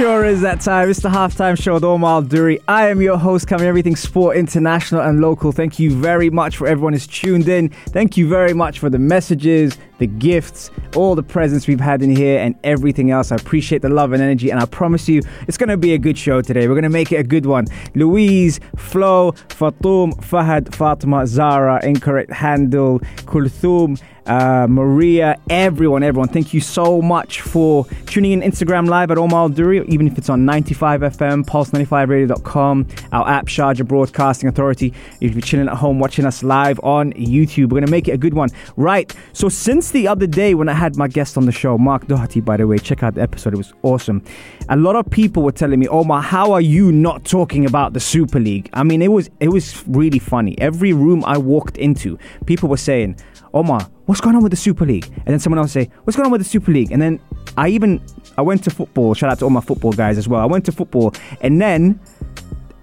Sure is that time. It's the halftime show with Omar Duri. I am your host, covering everything sport, international and local. Thank you very much for everyone who's tuned in. Thank you very much for the messages, the gifts, all the presents we've had in here, and everything else. I appreciate the love and energy, and I promise you, it's going to be a good show today. We're going to make it a good one. Louise, Flo, Fatum, Fahad, Fatima, Zara, incorrect handle, Kulthum, uh, Maria, everyone, everyone. Thank you so much for tuning in Instagram Live at Omar Duri, even if it's on 95 FM, pulse95radio.com, our app, Sharjah Broadcasting Authority. If you're chilling at home watching us live on YouTube, we're going to make it a good one. Right. So, since the other day when I had my guest on the show, Mark Doherty, by the way, check out the episode, it was awesome. A lot of people were telling me, Omar, how are you not talking about the Super League? I mean, it was it was really funny. Every room I walked into, people were saying, Omar, what's going on with the Super League? And then someone else say, what's going on with the Super League? And then I even I went to football. Shout out to all my football guys as well. I went to football, and then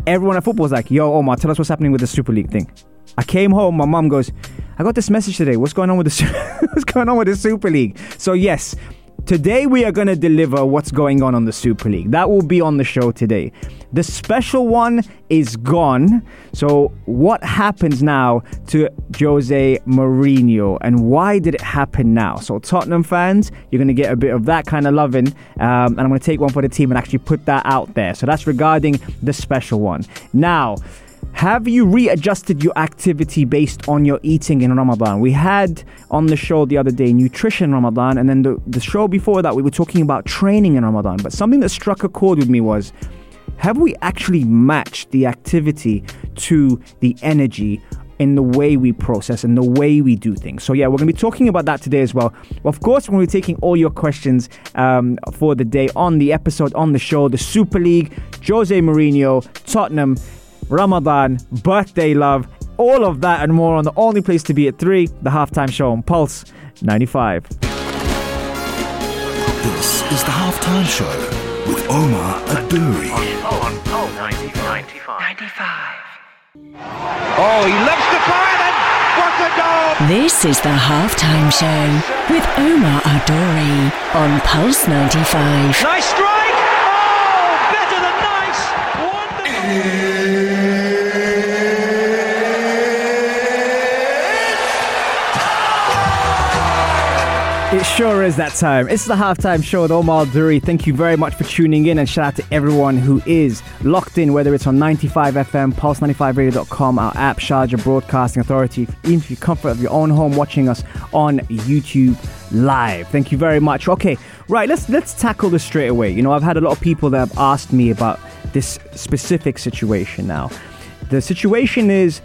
everyone at football was like, "Yo, Omar, tell us what's happening with the Super League thing." I came home. My mom goes, "I got this message today. What's going on with the What's going on with the Super League?" So yes. Today we are going to deliver what's going on on the Super League. That will be on the show today. The special one is gone. So what happens now to Jose Mourinho and why did it happen now? So Tottenham fans, you're going to get a bit of that kind of loving um, and I'm going to take one for the team and actually put that out there. So that's regarding the special one. Now, have you readjusted your activity based on your eating in Ramadan? We had on the show the other day nutrition Ramadan, and then the, the show before that we were talking about training in Ramadan. But something that struck a chord with me was have we actually matched the activity to the energy in the way we process and the way we do things. So, yeah, we're going to be talking about that today as well. Of course, we're going to be taking all your questions um, for the day on the episode, on the show, the Super League, Jose Mourinho, Tottenham, Ramadan, birthday love, all of that and more on the only place to be at 3, the halftime show on Pulse 95. This is the halftime show with Omar Adouri. On Pulse 95. 95. Oh, he loves to fire and what a goal! This is the halftime show with Omar Adori on Pulse 95. Nice strike! Oh, better than nice! Wonderful! It sure is that time. It's the halftime show with Omar Duri. Thank you very much for tuning in and shout out to everyone who is locked in, whether it's on 95 FM, pulse95radio.com, our app, Sharjah Broadcasting Authority, even you comfort of your own home watching us on YouTube live. Thank you very much. Okay, right, let's let's tackle this straight away. You know, I've had a lot of people that have asked me about this specific situation now. The situation is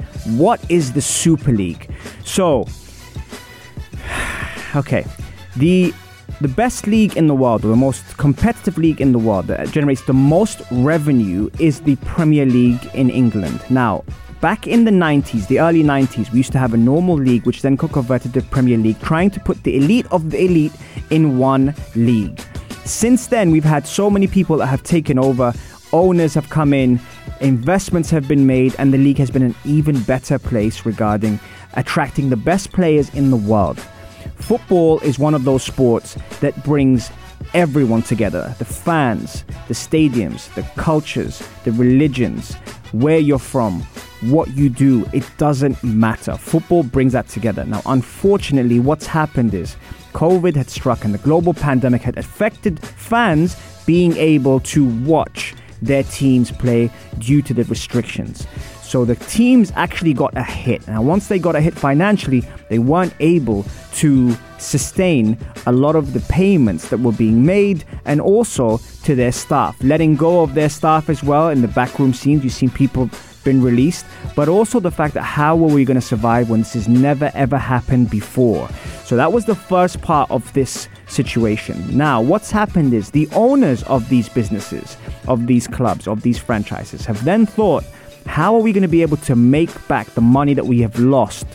what is the Super League? So, okay, the the best league in the world, or the most competitive league in the world that generates the most revenue is the Premier League in England. Now, back in the 90s, the early 90s, we used to have a normal league, which then got converted to Premier League, trying to put the elite of the elite in one league. Since then, we've had so many people that have taken over, owners have come in, investments have been made, and the league has been an even better place regarding attracting the best players in the world. Football is one of those sports that brings everyone together the fans, the stadiums, the cultures, the religions, where you're from, what you do. It doesn't matter. Football brings that together. Now, unfortunately, what's happened is COVID had struck and the global pandemic had affected fans being able to watch their teams play due to the restrictions. So the teams actually got a hit. Now, once they got a hit financially, they weren't able to sustain a lot of the payments that were being made and also to their staff, letting go of their staff as well in the backroom scenes. You've seen people been released, but also the fact that how are we going to survive when this has never ever happened before? So that was the first part of this situation. Now, what's happened is the owners of these businesses, of these clubs, of these franchises have then thought, how are we going to be able to make back the money that we have lost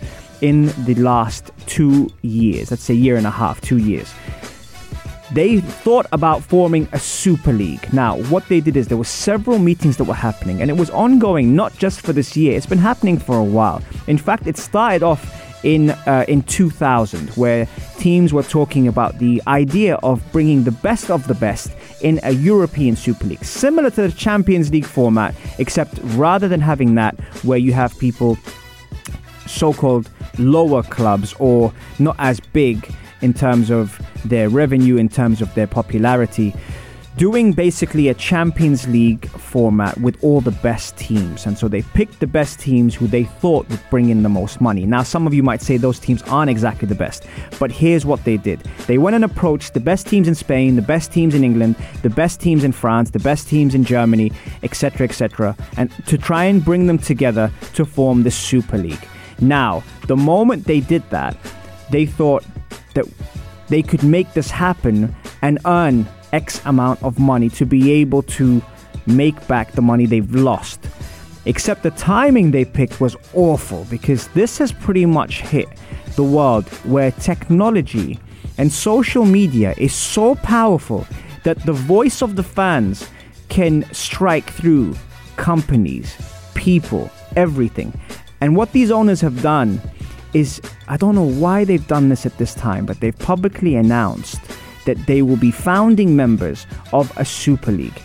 in the last two years? Let's say year and a half, two years. They thought about forming a super league. Now, what they did is there were several meetings that were happening, and it was ongoing not just for this year. It's been happening for a while. In fact, it started off in uh, in 2000, where teams were talking about the idea of bringing the best of the best in a European Super League, similar to the Champions League format, except rather than having that, where you have people so-called lower clubs or not as big in terms of their revenue, in terms of their popularity doing basically a Champions League format with all the best teams. And so they picked the best teams who they thought would bring in the most money. Now, some of you might say those teams aren't exactly the best, but here's what they did they went and approached the best teams in Spain, the best teams in England, the best teams in France, the best teams in Germany, etc., etc., and to try and bring them together to form the Super League. Now, the moment they did that, they thought that they could make this happen and earn X amount of money to be able to make back the money they've lost. Except the timing they picked was awful because this has pretty much hit the world where technology and social media is so powerful that the voice of the fans can strike through companies, people, everything. And what these owners have done is I don't know why they've done this at this time, but they've publicly announced that they will be founding members of a Super League.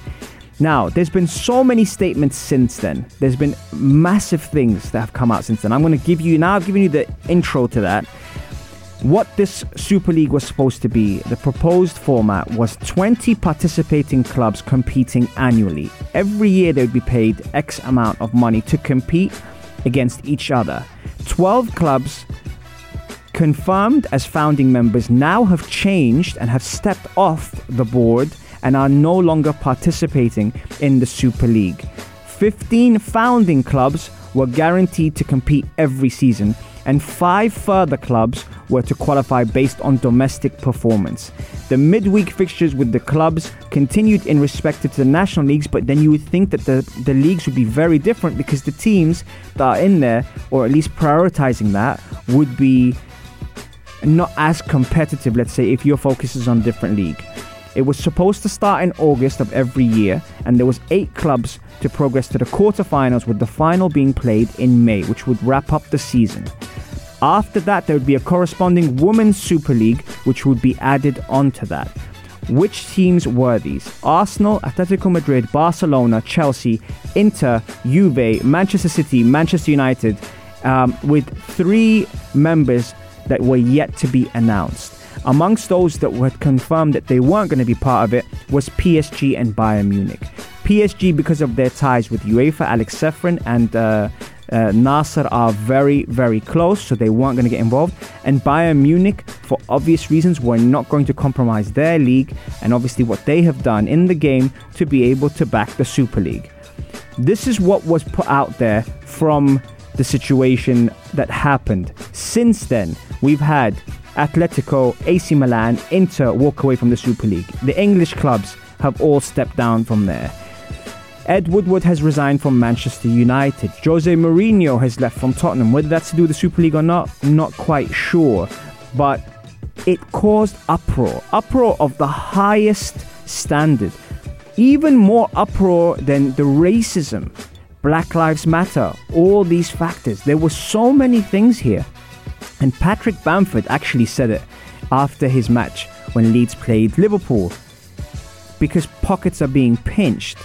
Now, there's been so many statements since then. There's been massive things that have come out since then. I'm going to give you, now I've given you the intro to that. What this Super League was supposed to be, the proposed format was 20 participating clubs competing annually. Every year they would be paid X amount of money to compete against each other. 12 clubs confirmed as founding members now have changed and have stepped off the board and are no longer participating in the Super League. 15 founding clubs were guaranteed to compete every season, and five further clubs were to qualify based on domestic performance. The midweek fixtures with the clubs continued in respect to the national leagues, but then you would think that the, the leagues would be very different because the teams that are in there, or at least prioritizing that, would be not as competitive, let's say, if your focus is on a different league. It was supposed to start in August of every year, and there was eight clubs to progress to the quarterfinals, with the final being played in May, which would wrap up the season. After that, there would be a corresponding Women's Super League, which would be added onto that. Which teams were these? Arsenal, Atletico Madrid, Barcelona, Chelsea, Inter, Juve, Manchester City, Manchester United, um, with three members that were yet to be announced. Amongst those that were confirmed that they weren't going to be part of it was PSG and Bayern Munich. PSG, because of their ties with UEFA, Alex Ceferin and uh, uh, Nasser are very, very close, so they weren't going to get involved. And Bayern Munich, for obvious reasons, were not going to compromise their league and obviously what they have done in the game to be able to back the Super League. This is what was put out there from the situation that happened. Since then, we've had Atletico, AC Milan, Inter walk away from the Super League. The English clubs have all stepped down from there. Ed Woodward has resigned from Manchester United. Jose Mourinho has left from Tottenham. Whether that's to do with the Super League or not, not quite sure. But it caused uproar. Uproar of the highest standard. Even more uproar than the racism Black Lives Matter, all these factors. There were so many things here. And Patrick Bamford actually said it after his match when Leeds played Liverpool. Because pockets are being pinched,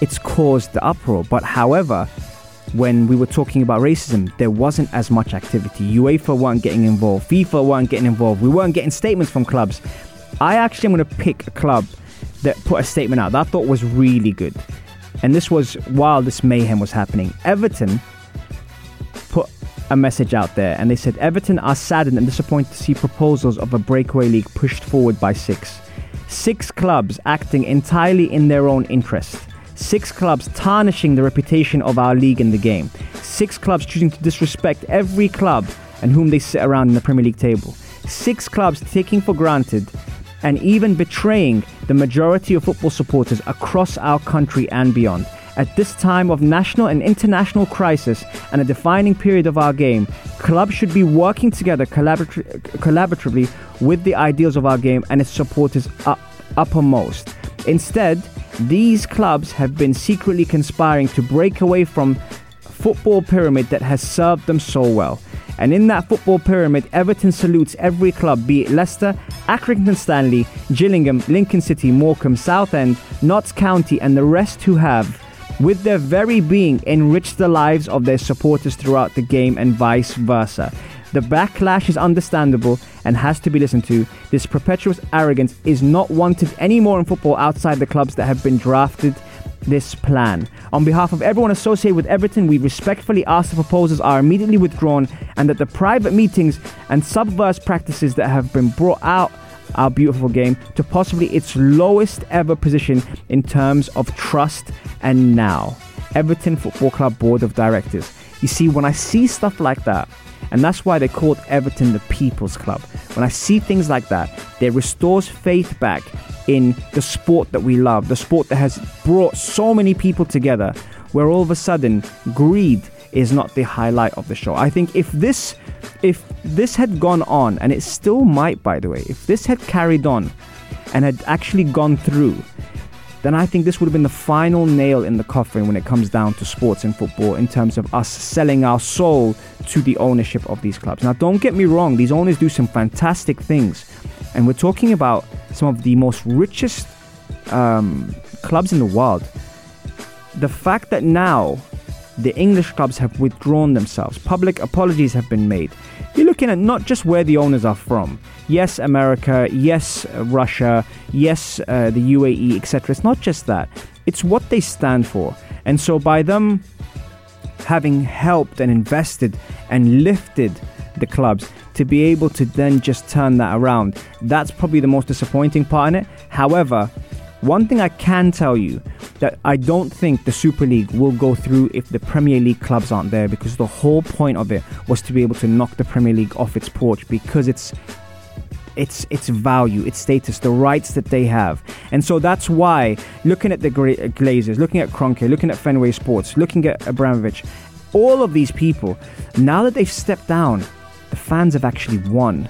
it's caused the uproar. But however, when we were talking about racism, there wasn't as much activity. UEFA weren't getting involved, FIFA weren't getting involved, we weren't getting statements from clubs. I actually am going to pick a club that put a statement out that I thought was really good and this was while this mayhem was happening. Everton a message out there and they said Everton are saddened and disappointed to see proposals of a breakaway league pushed forward by six. Six clubs acting entirely in their own interest. Six clubs tarnishing the reputation of our league in the game. Six clubs choosing to disrespect every club and whom they sit around in the Premier League table. Six clubs taking for granted and even betraying the majority of football supporters across our country and beyond. At this time of national and international crisis and a defining period of our game, clubs should be working together collaborat- collaboratively with the ideals of our game and its supporters up- uppermost. Instead, these clubs have been secretly conspiring to break away from football pyramid that has served them so well. And in that football pyramid, Everton salutes every club, be it Leicester, Accrington Stanley, Gillingham, Lincoln City, Morecambe, Southend, Notts County, and the rest who have, with their very being, enrich the lives of their supporters throughout the game and vice versa. The backlash is understandable and has to be listened to. This perpetuous arrogance is not wanted anymore in football outside the clubs that have been drafted this plan. On behalf of everyone associated with Everton, we respectfully ask the proposals are immediately withdrawn and that the private meetings and subverse practices that have been brought out our beautiful game to possibly its lowest ever position in terms of trust and now. Everton Football Club Board of Directors. You see, when I see stuff like that, and that's why they called Everton the People's Club. When I see things like that, it restores faith back in the sport that we love, the sport that has brought so many people together, where all of a sudden greed is not the highlight of the show. I think if this if this had gone on, and it still might by the way, if this had carried on and had actually gone through, then I think this would have been the final nail in the coffin when it comes down to sports and football in terms of us selling our soul to the ownership of these clubs. Now, don't get me wrong, these owners do some fantastic things. And we're talking about some of the most richest um, clubs in the world. The fact that now the English clubs have withdrawn themselves, public apologies have been made. You're looking at not just where the owners are from. Yes, America. Yes, Russia. Yes, uh, the UAE, etc. It's not just that. It's what they stand for. And so by them having helped and invested and lifted the clubs to be able to then just turn that around. That's probably the most disappointing part in it. However, one thing I can tell you that I don't think the Super League will go through if the Premier League clubs aren't there because the whole point of it was to be able to knock the Premier League off its porch because it's its its value, its status, the rights that they have. And so that's why looking at the Glazers, looking at Kroenke, looking at Fenway Sports, looking at Abramovich, all of these people, now that they've stepped down, the fans have actually won.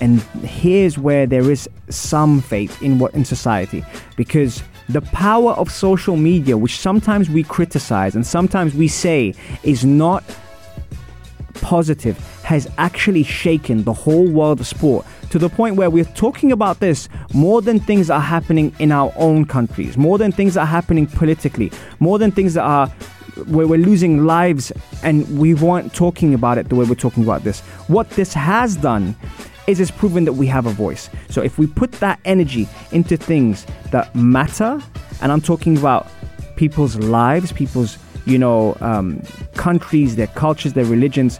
And here's where there is some faith in what in society because the power of social media, which sometimes we criticize and sometimes we say is not positive, has actually shaken the whole world of sport to the point where we're talking about this more than things are happening in our own countries, more than things are happening politically, more than things that are where we're losing lives and we weren't talking about it the way we're talking about this. What this has done is it's proven that we have a voice. So if we put that energy into things that matter, and I'm talking about people's lives, people's, you know, um, countries, their cultures, their religions,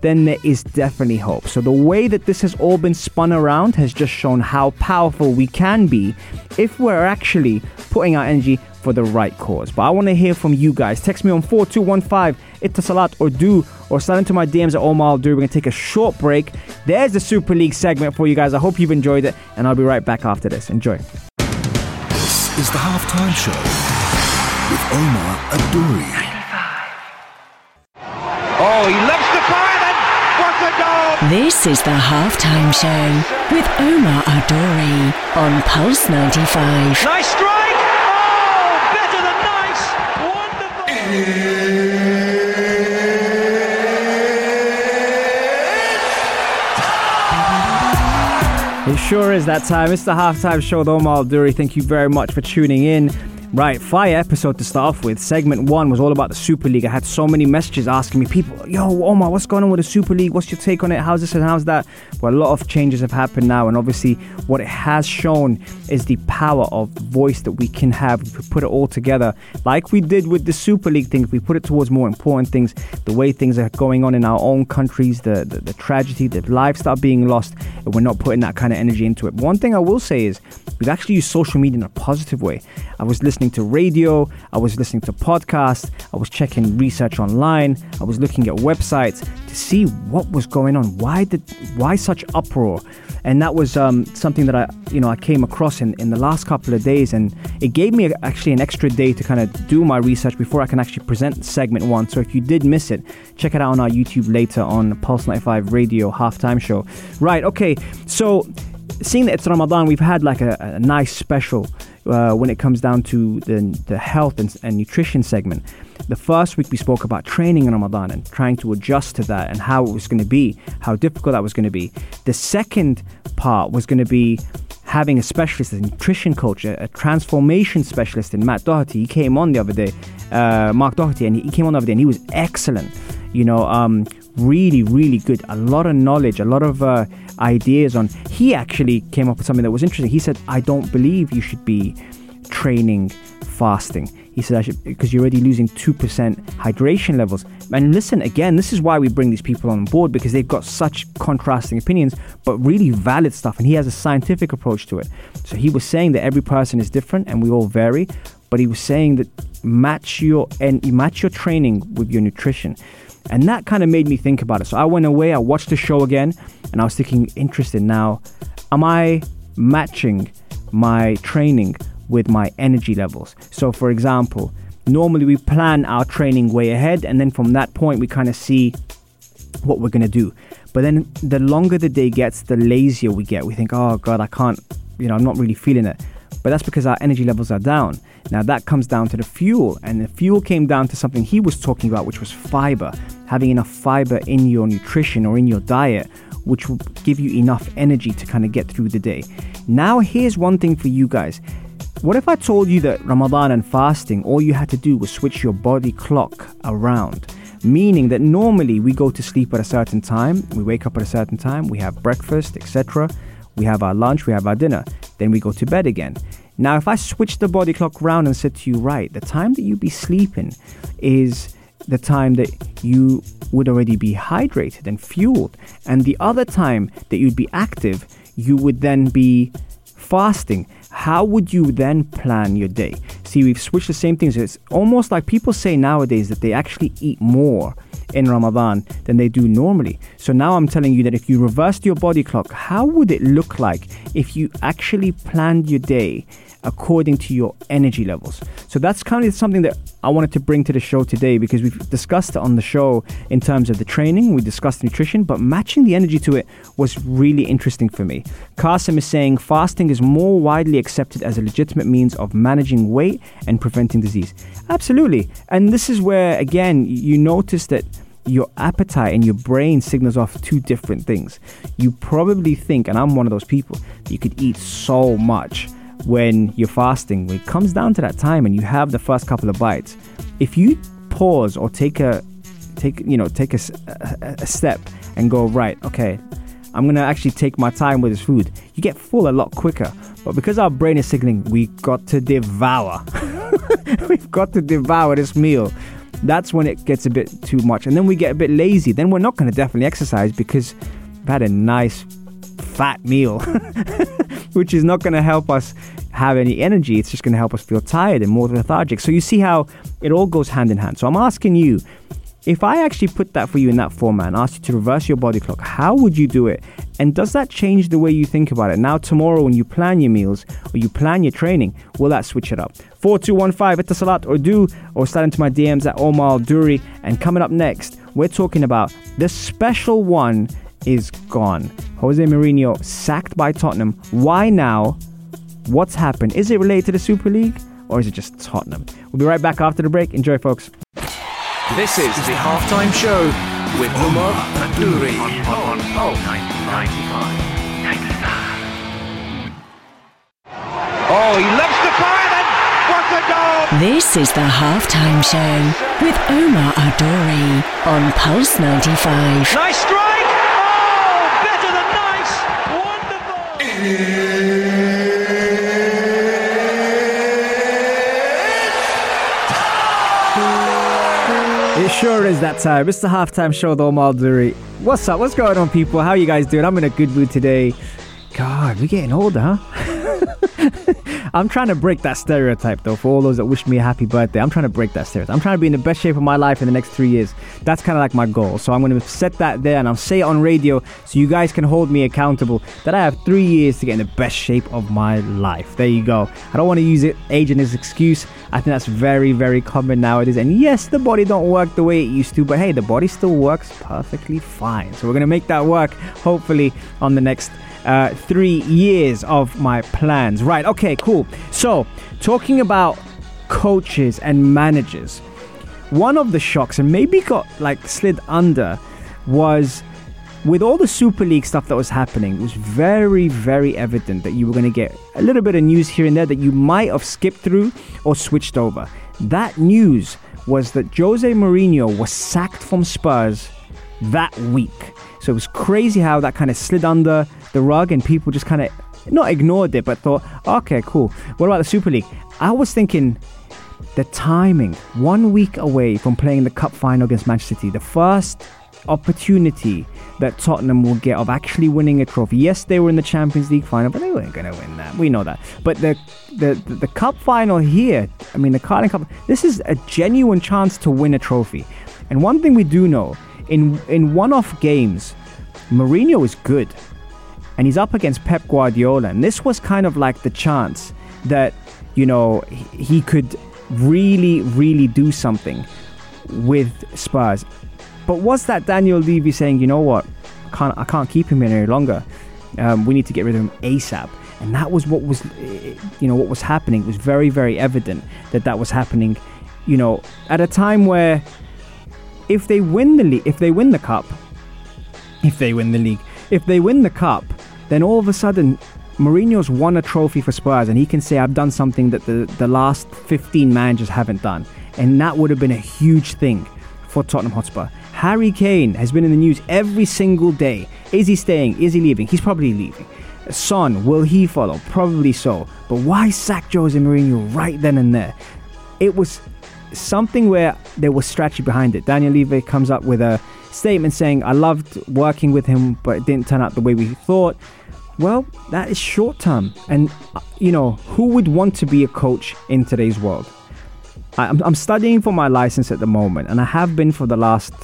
then there is definitely hope. So the way that this has all been spun around has just shown how powerful we can be if we're actually putting our energy for the right cause. But I want to hear from you guys. Text me on 4215 Etisalat or do or slide into my DMs at Omar Al We're going to take a short break. There's the Super League segment for you guys. I hope you've enjoyed it, and I'll be right back after this. Enjoy. This is the halftime show with Omar Adouri. Oh, he loves the fire then. What a goal! This is the halftime show with Omar Adori on Pulse 95. Nice strike! It sure is that time. It's the halftime show with Omar. Thank you very much for tuning in. Right, fire episode to start off with. Segment one was all about the Super League. I had so many messages asking me, people, yo, Omar, what's going on with the Super League? What's your take on it? How's this and how's that? Well, a lot of changes have happened now, and obviously, what it has shown is the power of voice that we can have if we put it all together, like we did with the Super League thing. We put it towards more important things, the way things are going on in our own countries, the, the, the tragedy, the lives that are being lost, and we're not putting that kind of energy into it. One thing I will say is, we've actually used social media in a positive way. I was listening listening to radio, I was listening to podcasts, I was checking research online, I was looking at websites to see what was going on. Why did why such uproar? And that was um, something that I, you know, I came across in, in the last couple of days, and it gave me actually an extra day to kind of do my research before I can actually present segment one. So if you did miss it, check it out on our YouTube later on Pulse 95 Radio halftime show. Right, okay. So seeing that it's Ramadan, we've had like a, a nice special uh, when it comes down to the, the health and, and, nutrition segment. The first week we spoke about training in Ramadan and trying to adjust to that and how it was going to be, how difficult that was going to be. The second part was going to be having a specialist, a nutrition coach, a, a, transformation specialist in Matt Doherty. He came on the other day, uh, Mark Doherty, and he came on the other day and he was excellent. You know, um, really, really good. A lot of knowledge, a lot of uh, ideas on. He actually came up with something that was interesting. He said, I don't believe you should be training fasting. He said, I should, because you're already losing 2% hydration levels. And listen, again, this is why we bring these people on board because they've got such contrasting opinions, but really valid stuff. And he has a scientific approach to it. So he was saying that every person is different and we all vary, but he was saying that match your and match your training with your nutrition. And that kind of made me think about it. So I went away, I watched the show again, and I was thinking, interesting now, am I matching my training with my energy levels? So, for example, normally we plan our training way ahead, and then from that point, we kind of see what we're going to do. But then the longer the day gets, the lazier we get. We think, oh God, I can't, you know, I'm not really feeling it. But that's because our energy levels are down. Now, that comes down to the fuel, and the fuel came down to something he was talking about, which was fiber. Having enough fiber in your nutrition or in your diet, which will give you enough energy to kind of get through the day. Now, here's one thing for you guys. What if I told you that Ramadan and fasting, all you had to do was switch your body clock around? Meaning that normally we go to sleep at a certain time, we wake up at a certain time, we have breakfast, etc. We have our lunch, we have our dinner, then we go to bed again. Now, if I switch the body clock around and said to you, right, the time that you'd be sleeping is the time that you would already be hydrated and fueled, and the other time that you'd be active, you would then be fasting. How would you then plan your day? See, we've switched the same things. It's almost like people say nowadays that they actually eat more in Ramadan than they do normally. So now I'm telling you that if you reversed your body clock, how would it look like if you actually planned your day according to your energy levels. So that's kind of something that I wanted to bring to the show today because we've discussed it on the show in terms of the training, we discussed nutrition, but matching the energy to it was really interesting for me. Qasim is saying fasting is more widely accepted as a legitimate means of managing weight and preventing disease. Absolutely. And this is where, again, you notice that your appetite and your brain signals off two different things. You probably think, and I'm one of those people, you could eat so much when you're fasting, when it comes down to that time and you have the first couple of bites, if you pause or take a take you know take a, a, a step and go right, okay, I'm gonna actually take my time with this food. You get full a lot quicker. But because our brain is signaling, we got to devour. We've got to devour this meal. That's when it gets a bit too much, and then we get a bit lazy. Then we're not gonna definitely exercise because we've had a nice fat meal, which is not gonna help us have any energy. It's just going to help us feel tired and more lethargic. So you see how it all goes hand in hand. So I'm asking you, if I actually put that for you in that format and asked you to reverse your body clock, how would you do it? And does that change the way you think about it? Now, tomorrow, when you plan your meals or you plan your training, will that switch it up? 4215 Etisalat or do, or slide into my DMs at Omar Duri. And coming up next, we're talking about the special one is gone. Jose Mourinho sacked by Tottenham. Why now? What's happened? Is it related to the Super League or is it just Tottenham? We'll be right back after the break. Enjoy, folks. This is the halftime show with Umar Adouri on, on, on 95. Oh, he loves the fire then! What a goal! This is the halftime show with Omar Adori on Pulse 95. Nice strike! Better than nice! Wonderful! It sure is that time. It's the halftime show with Omar What's up? What's going on, people? How you guys doing? I'm in a good mood today. God, we're getting older, huh? I'm trying to break that stereotype though. For all those that wish me a happy birthday, I'm trying to break that stereotype. I'm trying to be in the best shape of my life in the next three years. That's kind of like my goal. So I'm going to set that there and I'll say it on radio so you guys can hold me accountable that I have three years to get in the best shape of my life. There you go. I don't want to use it aging as excuse. I think that's very very common nowadays. And yes, the body don't work the way it used to, but hey, the body still works perfectly fine. So we're going to make that work. Hopefully on the next uh, three years of my plans. Right, okay, cool. So, talking about coaches and managers, one of the shocks, and maybe got like slid under, was with all the Super League stuff that was happening, it was very, very evident that you were going to get a little bit of news here and there that you might have skipped through or switched over. That news was that Jose Mourinho was sacked from Spurs that week. So it was crazy how that kind of slid under the rug and people just kind of not ignored it, but thought, okay, cool. What about the Super League? I was thinking the timing, one week away from playing the cup final against Manchester City, the first opportunity that Tottenham will get of actually winning a trophy. Yes, they were in the Champions League final, but they weren't going to win that. We know that. But the, the the the cup final here, I mean the Carling Cup, this is a genuine chance to win a trophy. And one thing we do know in in one-off games, Mourinho is good and he's up against Pep Guardiola. And this was kind of like the chance that, you know, he could really, really do something with Spurs. But was that Daniel Levy saying, you know what, I can't, I can't keep him here any longer. Um, we need to get rid of him ASAP. And that was what was, you know, what was happening. It was very, very evident that that was happening, you know, at a time where if they win the league, if they win the cup, if they win the league, if they win the cup, then all of a sudden Mourinho's won a trophy for Spurs and he can say, I've done something that the, the last 15 managers haven't done. And that would have been a huge thing for Tottenham Hotspur. Harry Kane has been in the news every single day. Is he staying? Is he leaving? He's probably leaving. Son, will he follow? Probably so. But why sack Jose Mourinho right then and there? It was something where there was strategy behind it. Daniel Levy comes up with a statement saying, I loved working with him, but it didn't turn out the way we thought. Well, that is short term. And, uh, you know, who would want to be a coach in today's world? I'm, I'm studying for my license at the moment, and I have been for the last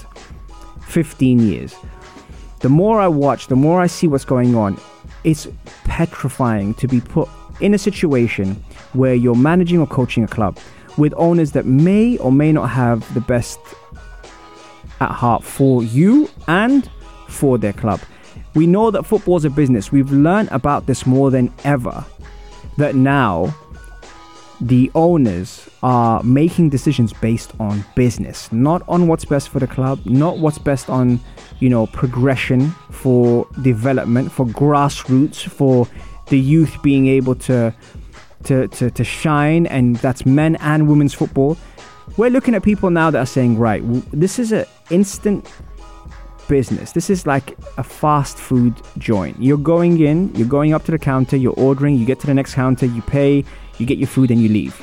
15 years. The more I watch, the more I see what's going on, it's petrifying to be put in a situation where you're managing or coaching a club with owners that may or may not have the best at heart for you and for their club. We know that football is a business. We've learned about this more than ever. That now the owners are making decisions based on business, not on what's best for the club, not what's best on, you know, progression for development, for grassroots, for the youth being able to to, to, to shine, and that's men and women's football. We're looking at people now that are saying, right, this is an instant business. This is like a fast food joint. You're going in, you're going up to the counter, you're ordering, you get to the next counter, you pay, you get your food, and you leave.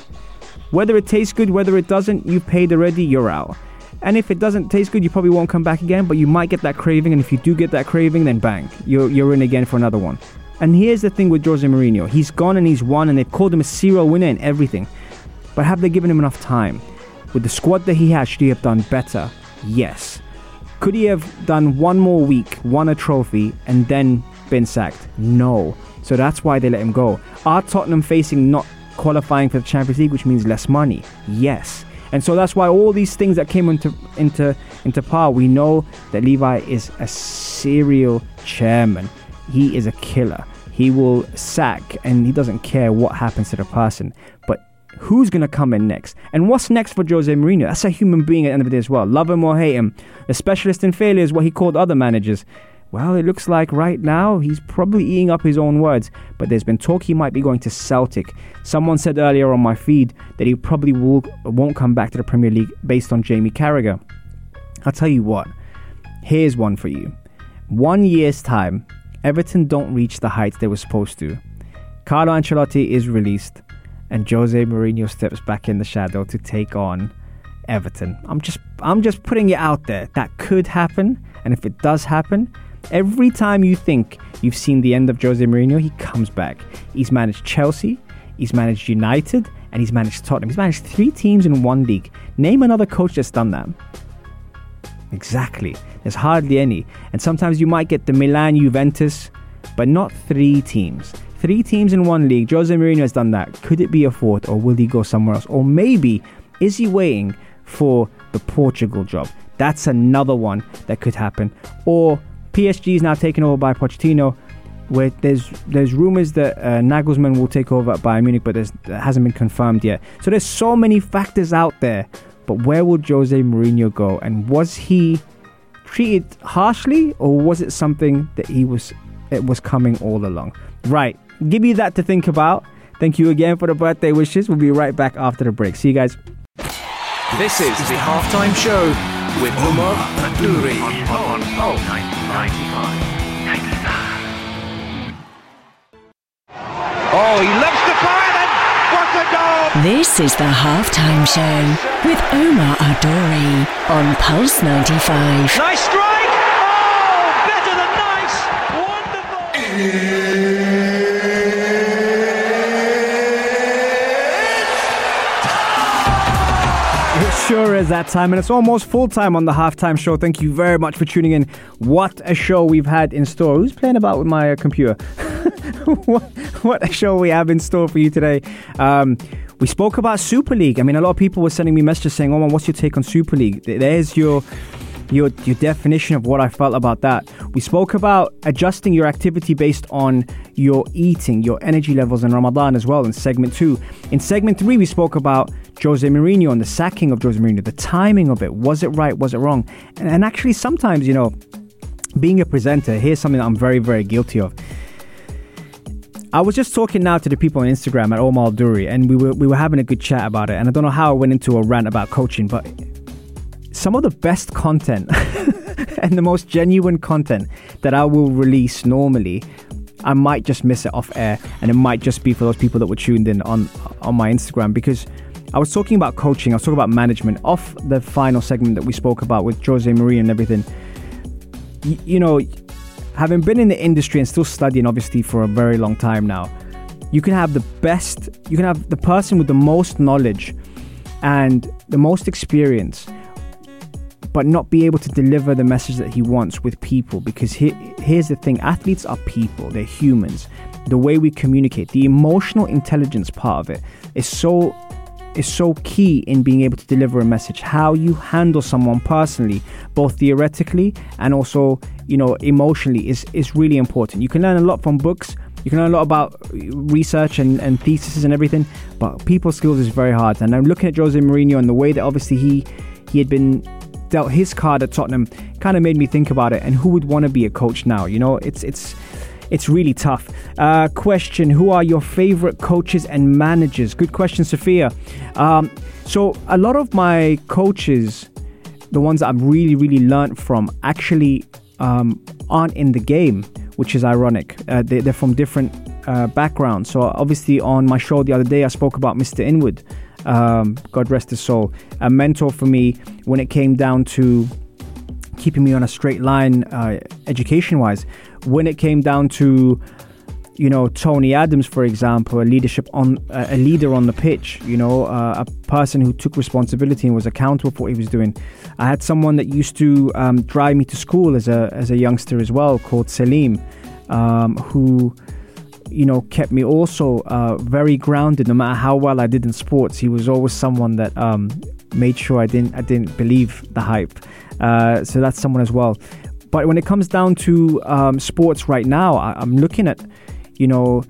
Whether it tastes good, whether it doesn't, you've paid already, you're out. And if it doesn't taste good, you probably won't come back again, but you might get that craving. And if you do get that craving, then bang, you're, you're in again for another one. And here's the thing with Jose Mourinho he's gone and he's won, and they've called him a serial winner and everything. But have they given him enough time? With the squad that he has, should he have done better? Yes. Could he have done one more week, won a trophy, and then been sacked? No. So that's why they let him go. Are Tottenham facing not qualifying for the Champions League, which means less money? Yes. And so that's why all these things that came into into into power, we know that Levy is a serial chairman. He is a killer. He will sack and he doesn't care what happens to the person. But who's going to come in next? And what's next for Jose Mourinho? That's a human being at the end of the day as well. Love him or hate him. The specialist in failure is what he called other managers. Well, it looks like right now he's probably eating up his own words, but there's been talk he might be going to Celtic. Someone said earlier on my feed that he probably will, won't come back to the Premier League based on Jamie Carragher. I'll tell you what, here's one for you. One year's time, Everton don't reach the heights they were supposed to. Carlo Ancelotti is released, and Jose Mourinho steps back in the shadow to take on Everton. I'm just I'm just putting it out there. That could happen, and if it does happen, every time you think you've seen the end of Jose Mourinho, he comes back. He's managed Chelsea, He's managed United and he's managed Tottenham. He's managed three teams in one league. Name another coach that's done that. Exactly. There's hardly any. And sometimes you might get the Milan Juventus, but not three teams. Three teams in one league. Jose Mourinho has done that. Could it be a fourth, or will he go somewhere else? Or maybe is he waiting for the Portugal job? That's another one that could happen. Or PSG is now taken over by Pochettino. Where there's there's rumors that uh, Nagelsmann will take over at Bayern Munich, but it hasn't been confirmed yet. So there's so many factors out there. But where will Jose Mourinho go? And was he treated harshly, or was it something that he was it was coming all along? Right. Give you that to think about. Thank you again for the birthday wishes. We'll be right back after the break. See you guys. This is the halftime show with Umar Adouri on, on, on 95. Oh, he loves the fire and what a goal! This is the halftime show with Omar Adori on Pulse 95. Nice strike! Oh, better than nice! Wonderful! It sure is that time, and it's almost full time on the halftime show. Thank you very much for tuning in. What a show we've had in store. Who's playing about with my uh, computer? what, what a show we have in store for you today. Um, we spoke about Super League. I mean, a lot of people were sending me messages saying, "Oh, what's your take on Super League?" There's your your your definition of what I felt about that. We spoke about adjusting your activity based on your eating, your energy levels in Ramadan as well in segment two. In segment three, we spoke about Jose Mourinho and the sacking of Jose Mourinho, the timing of it. Was it right? Was it wrong? And, and actually, sometimes, you know, being a presenter, here's something that I'm very, very guilty of. I was just talking now to the people on Instagram at Omar Duri, and we were we were having a good chat about it. And I don't know how I went into a rant about coaching, but some of the best content and the most genuine content that I will release normally, I might just miss it off air, and it might just be for those people that were tuned in on on my Instagram because I was talking about coaching, I was talking about management off the final segment that we spoke about with Jose Mourinho and everything. Y- you know, having been in the industry and still studying, obviously for a very long time now, you can have the best, you can have the person with the most knowledge and the most experience but not be able to deliver the message that he wants with people. Because he, here's the thing athletes are people they're humans. The way we communicate the emotional intelligence part of it is so is so key in being able to deliver a message. How you handle someone personally both theoretically and also you know emotionally is is really important. You can learn a lot from books. You can learn a lot about research and, and theses and everything but people skills is very hard. And i'm looking at jose Mourinho and the way that obviously he he had been dealt his card at Tottenham kind of made me think about it and who would want to be a coach now you know? It's it's it's really tough. Uh, question Who are your favorite coaches and managers? Good question, Sophia. Um, so, a lot of my coaches, the ones I've really, really learned from, actually um, aren't in the game, which is ironic. Uh, they, are from different uh, backgrounds. So, obviously, on my show the other day, I spoke about Mr. Inwood. Um, God rest his soul. A mentor for me when it came down to keeping me on a straight line uh, education wise when it came down to you know Tony Adams, for example, a leadership on a leader on the pitch, you know, uh, a person who took responsibility and was accountable for what he was doing. I had someone that used to um, drive me to school as a as a youngster as well, called Salim, um, who you know kept me also uh, very grounded. No matter how well I did in sports, he was always someone that um, made sure I didn't I didn't believe the hype. Uh, so that's someone as well. But when it comes down to um, sports right now, I, am looking at, you know,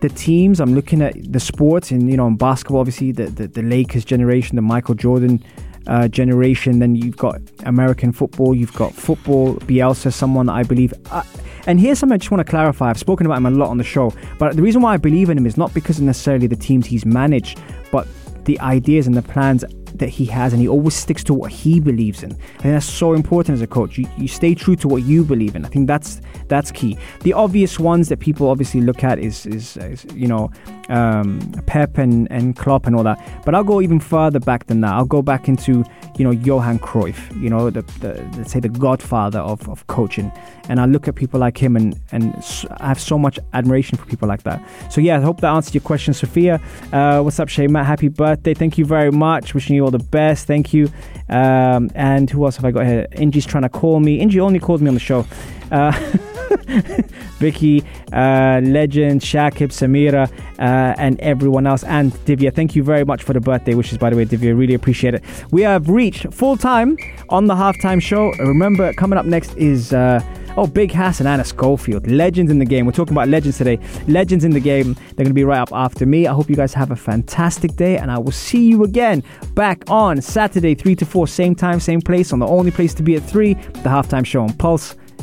the teams. I'm looking at the sports, and you know, in basketball, obviously the the, the Lakers generation, the Michael Jordan uh, generation. Then you've got American football. You've got football. Bielsa, someone that I believe. Uh, and here's something I just want to clarify. I've spoken about him a lot on the show, but the reason why I believe in him is not because of necessarily the teams he's managed, but the ideas and the plans that he has and he always sticks to what he believes in. I think that's so important as a coach. You, you stay true to what you believe in. I think that's that's key. The obvious ones that people obviously look at is is, is you know um, Pep and, and Klopp and all that. But I'll go even further back than that. I'll go back into you know Johan Cruyff, you know the, the let's say the godfather of, of coaching, and I look at people like him and and I have so much admiration for people like that. So yeah, I hope that answered your question, Sophia. Uh, what's up, Shay Matt? Happy birthday! Thank you very much. Wishing you all the best. Thank you. Um, and who else have I got here? Ingie's trying to call me. Ingie only called me on the show. Uh, Vicky, uh, Legend, Shakib, Samira, uh, and everyone else, and Divya. Thank you very much for the birthday wishes, by the way, Divya. Really appreciate it. We have reached full time on the halftime show. Remember, coming up next is. Uh, Oh, Big Hass and Anna Schofield, legends in the game. We're talking about legends today. Legends in the game. They're going to be right up after me. I hope you guys have a fantastic day, and I will see you again back on Saturday, 3 to 4, same time, same place, on the only place to be at 3, the halftime show on Pulse